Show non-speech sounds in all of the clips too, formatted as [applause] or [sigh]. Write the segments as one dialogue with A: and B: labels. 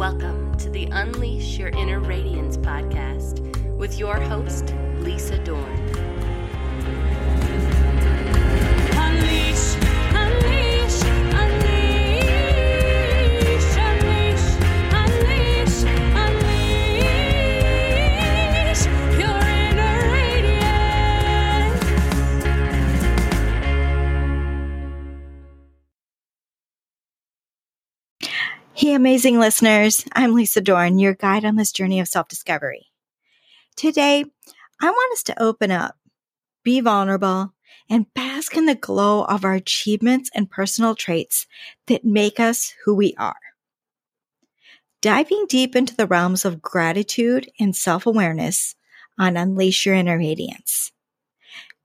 A: Welcome to the Unleash Your Inner Radiance podcast with your host, Lisa Dorn.
B: Unleash,
C: amazing listeners. I'm Lisa Dorn, your guide on this journey of self discovery. Today, I want us to open up, be vulnerable, and bask in the glow of our achievements and personal traits that make us who we are. Diving deep into the realms of gratitude and self awareness on Unleash Your Inner Radiance.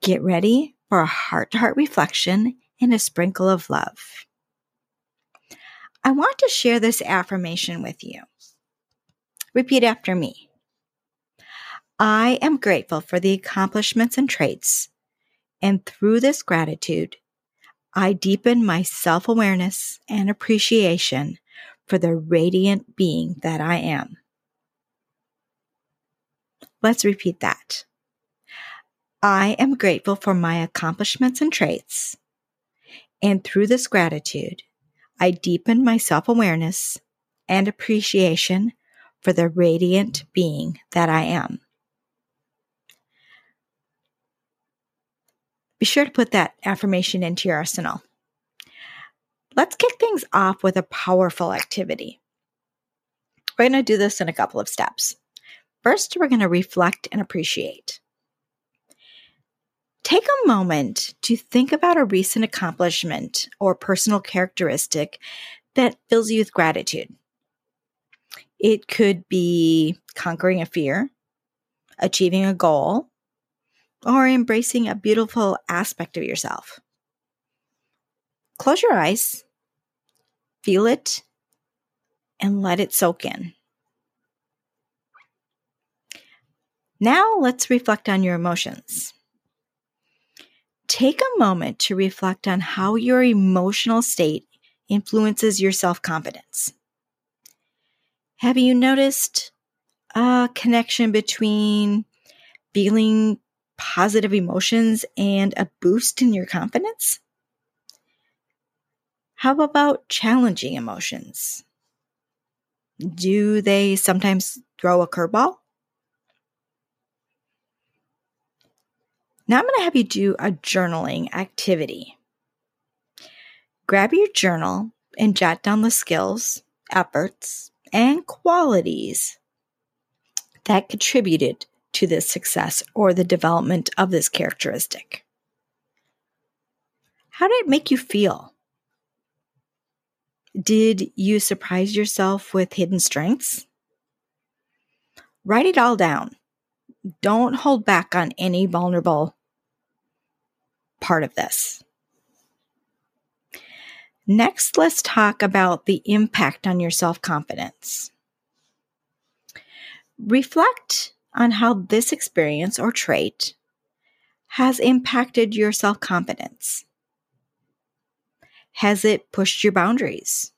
C: Get ready for a heart to heart reflection and a sprinkle of love. I want to share this affirmation with you. Repeat after me. I am grateful for the accomplishments and traits, and through this gratitude, I deepen my self awareness and appreciation for the radiant being that I am. Let's repeat that. I am grateful for my accomplishments and traits, and through this gratitude, I deepen my self awareness and appreciation for the radiant being that I am. Be sure to put that affirmation into your arsenal. Let's kick things off with a powerful activity. We're going to do this in a couple of steps. First, we're going to reflect and appreciate. Take a moment to think about a recent accomplishment or personal characteristic that fills you with gratitude. It could be conquering a fear, achieving a goal, or embracing a beautiful aspect of yourself. Close your eyes, feel it, and let it soak in. Now let's reflect on your emotions. Take a moment to reflect on how your emotional state influences your self confidence. Have you noticed a connection between feeling positive emotions and a boost in your confidence? How about challenging emotions? Do they sometimes throw a curveball? Now I'm going to have you do a journaling activity. Grab your journal and jot down the skills, efforts, and qualities that contributed to this success or the development of this characteristic. How did it make you feel? Did you surprise yourself with hidden strengths? Write it all down. Don't hold back on any vulnerable part of this. Next, let's talk about the impact on your self confidence. Reflect on how this experience or trait has impacted your self confidence. Has it pushed your boundaries?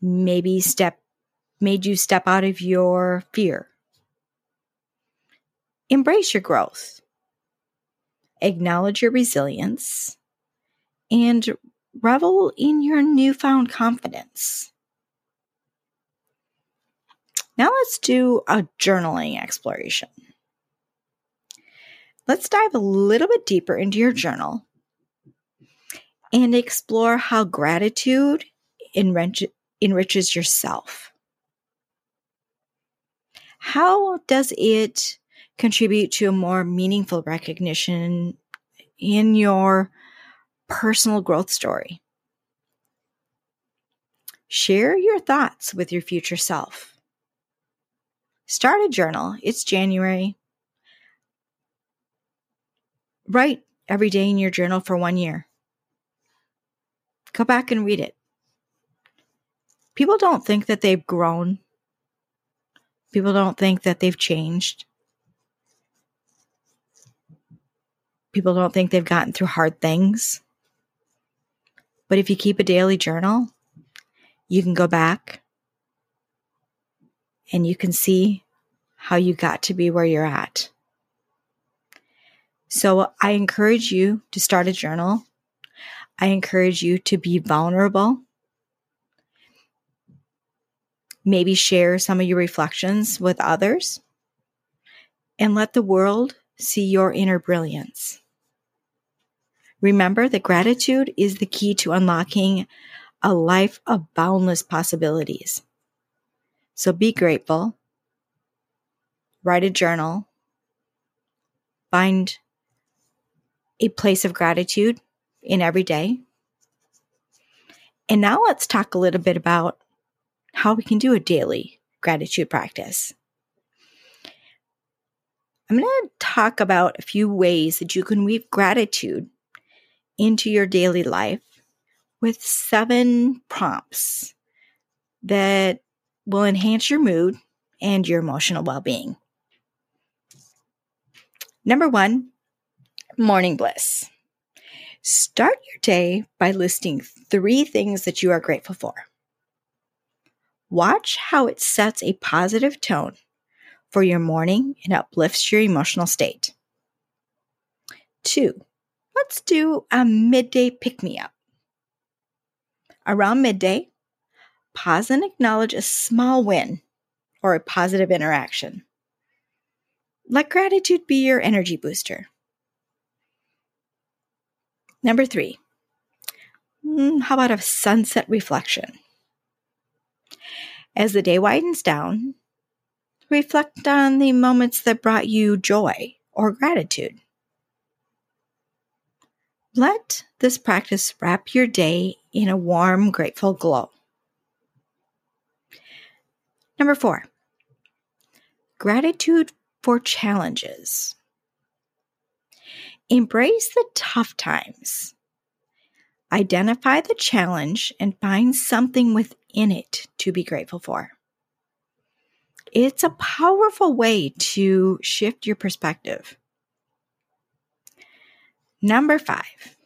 C: Maybe step made you step out of your fear. Embrace your growth. Acknowledge your resilience and revel in your newfound confidence. Now let's do a journaling exploration. Let's dive a little bit deeper into your journal and explore how gratitude enrich- enriches yourself. How does it contribute to a more meaningful recognition in your personal growth story? Share your thoughts with your future self. Start a journal. It's January. Write every day in your journal for one year. Go back and read it. People don't think that they've grown. People don't think that they've changed. People don't think they've gotten through hard things. But if you keep a daily journal, you can go back and you can see how you got to be where you're at. So I encourage you to start a journal. I encourage you to be vulnerable. Maybe share some of your reflections with others and let the world see your inner brilliance. Remember that gratitude is the key to unlocking a life of boundless possibilities. So be grateful, write a journal, find a place of gratitude in every day. And now let's talk a little bit about how we can do a daily gratitude practice. I'm going to talk about a few ways that you can weave gratitude into your daily life with seven prompts that will enhance your mood and your emotional well being. Number one, morning bliss. Start your day by listing three things that you are grateful for. Watch how it sets a positive tone for your morning and uplifts your emotional state. Two, let's do a midday pick me up. Around midday, pause and acknowledge a small win or a positive interaction. Let gratitude be your energy booster. Number three, mm, how about a sunset reflection? As the day widens down, reflect on the moments that brought you joy or gratitude. Let this practice wrap your day in a warm, grateful glow. Number four, gratitude for challenges. Embrace the tough times. Identify the challenge and find something within it to be grateful for. It's a powerful way to shift your perspective. Number five,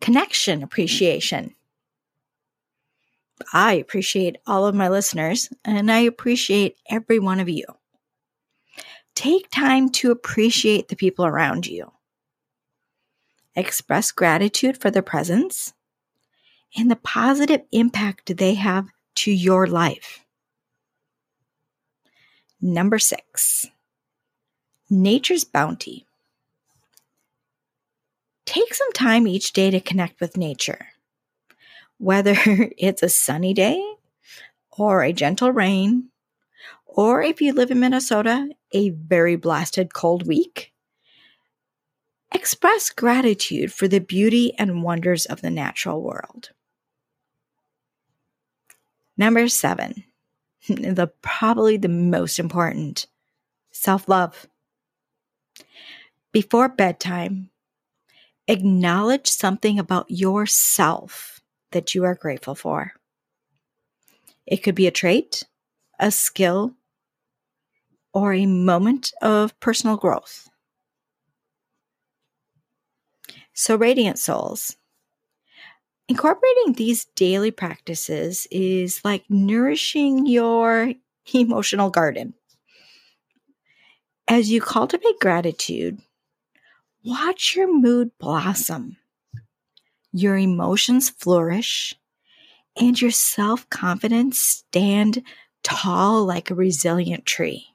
C: connection appreciation. I appreciate all of my listeners and I appreciate every one of you. Take time to appreciate the people around you. Express gratitude for their presence and the positive impact they have to your life. Number six, nature's bounty. Take some time each day to connect with nature. Whether [laughs] it's a sunny day or a gentle rain, or if you live in Minnesota, a very blasted cold week, express gratitude for the beauty and wonders of the natural world. Number seven, [laughs] the probably the most important, self-love. Before bedtime, acknowledge something about yourself that you are grateful for. It could be a trait, a skill, or a moment of personal growth. So, Radiant Souls, incorporating these daily practices is like nourishing your [laughs] emotional garden. As you cultivate gratitude, watch your mood blossom, your emotions flourish, and your self confidence stand tall like a resilient tree.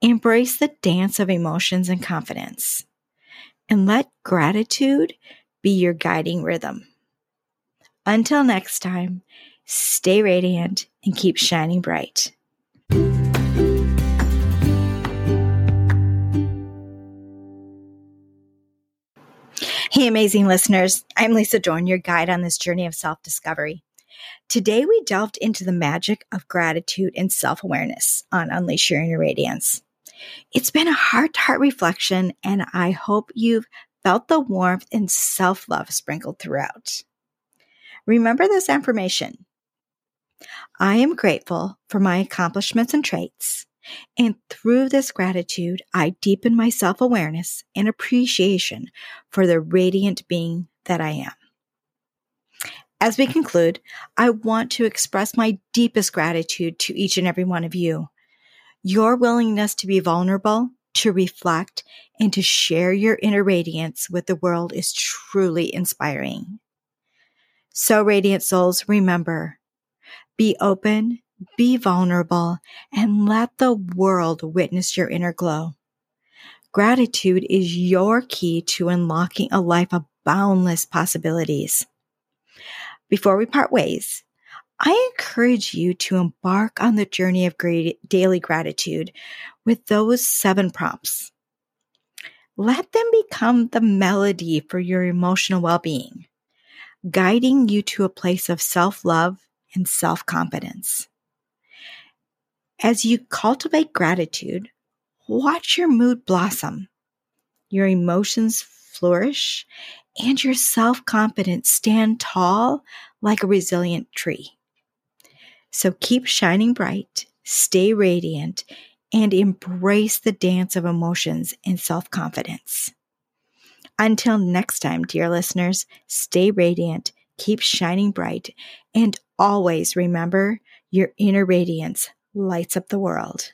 C: Embrace the dance of emotions and confidence, and let gratitude be your guiding rhythm. Until next time, stay radiant and keep shining bright. Hey, amazing listeners. I'm Lisa Dorn, your guide on this journey of self discovery. Today, we delved into the magic of gratitude and self awareness on Unleash Your Inner Radiance. It's been a heart to heart reflection, and I hope you've felt the warmth and self love sprinkled throughout. Remember this affirmation I am grateful for my accomplishments and traits. And through this gratitude, I deepen my self awareness and appreciation for the radiant being that I am. As we conclude, I want to express my deepest gratitude to each and every one of you. Your willingness to be vulnerable, to reflect, and to share your inner radiance with the world is truly inspiring. So, radiant souls, remember be open, be vulnerable, and let the world witness your inner glow. Gratitude is your key to unlocking a life of boundless possibilities. Before we part ways, I encourage you to embark on the journey of daily gratitude with those seven prompts. Let them become the melody for your emotional well being, guiding you to a place of self love and self confidence. As you cultivate gratitude, watch your mood blossom, your emotions flourish, and your self confidence stand tall like a resilient tree. So keep shining bright, stay radiant, and embrace the dance of emotions and self confidence. Until next time, dear listeners, stay radiant, keep shining bright, and always remember your inner radiance lights up the world.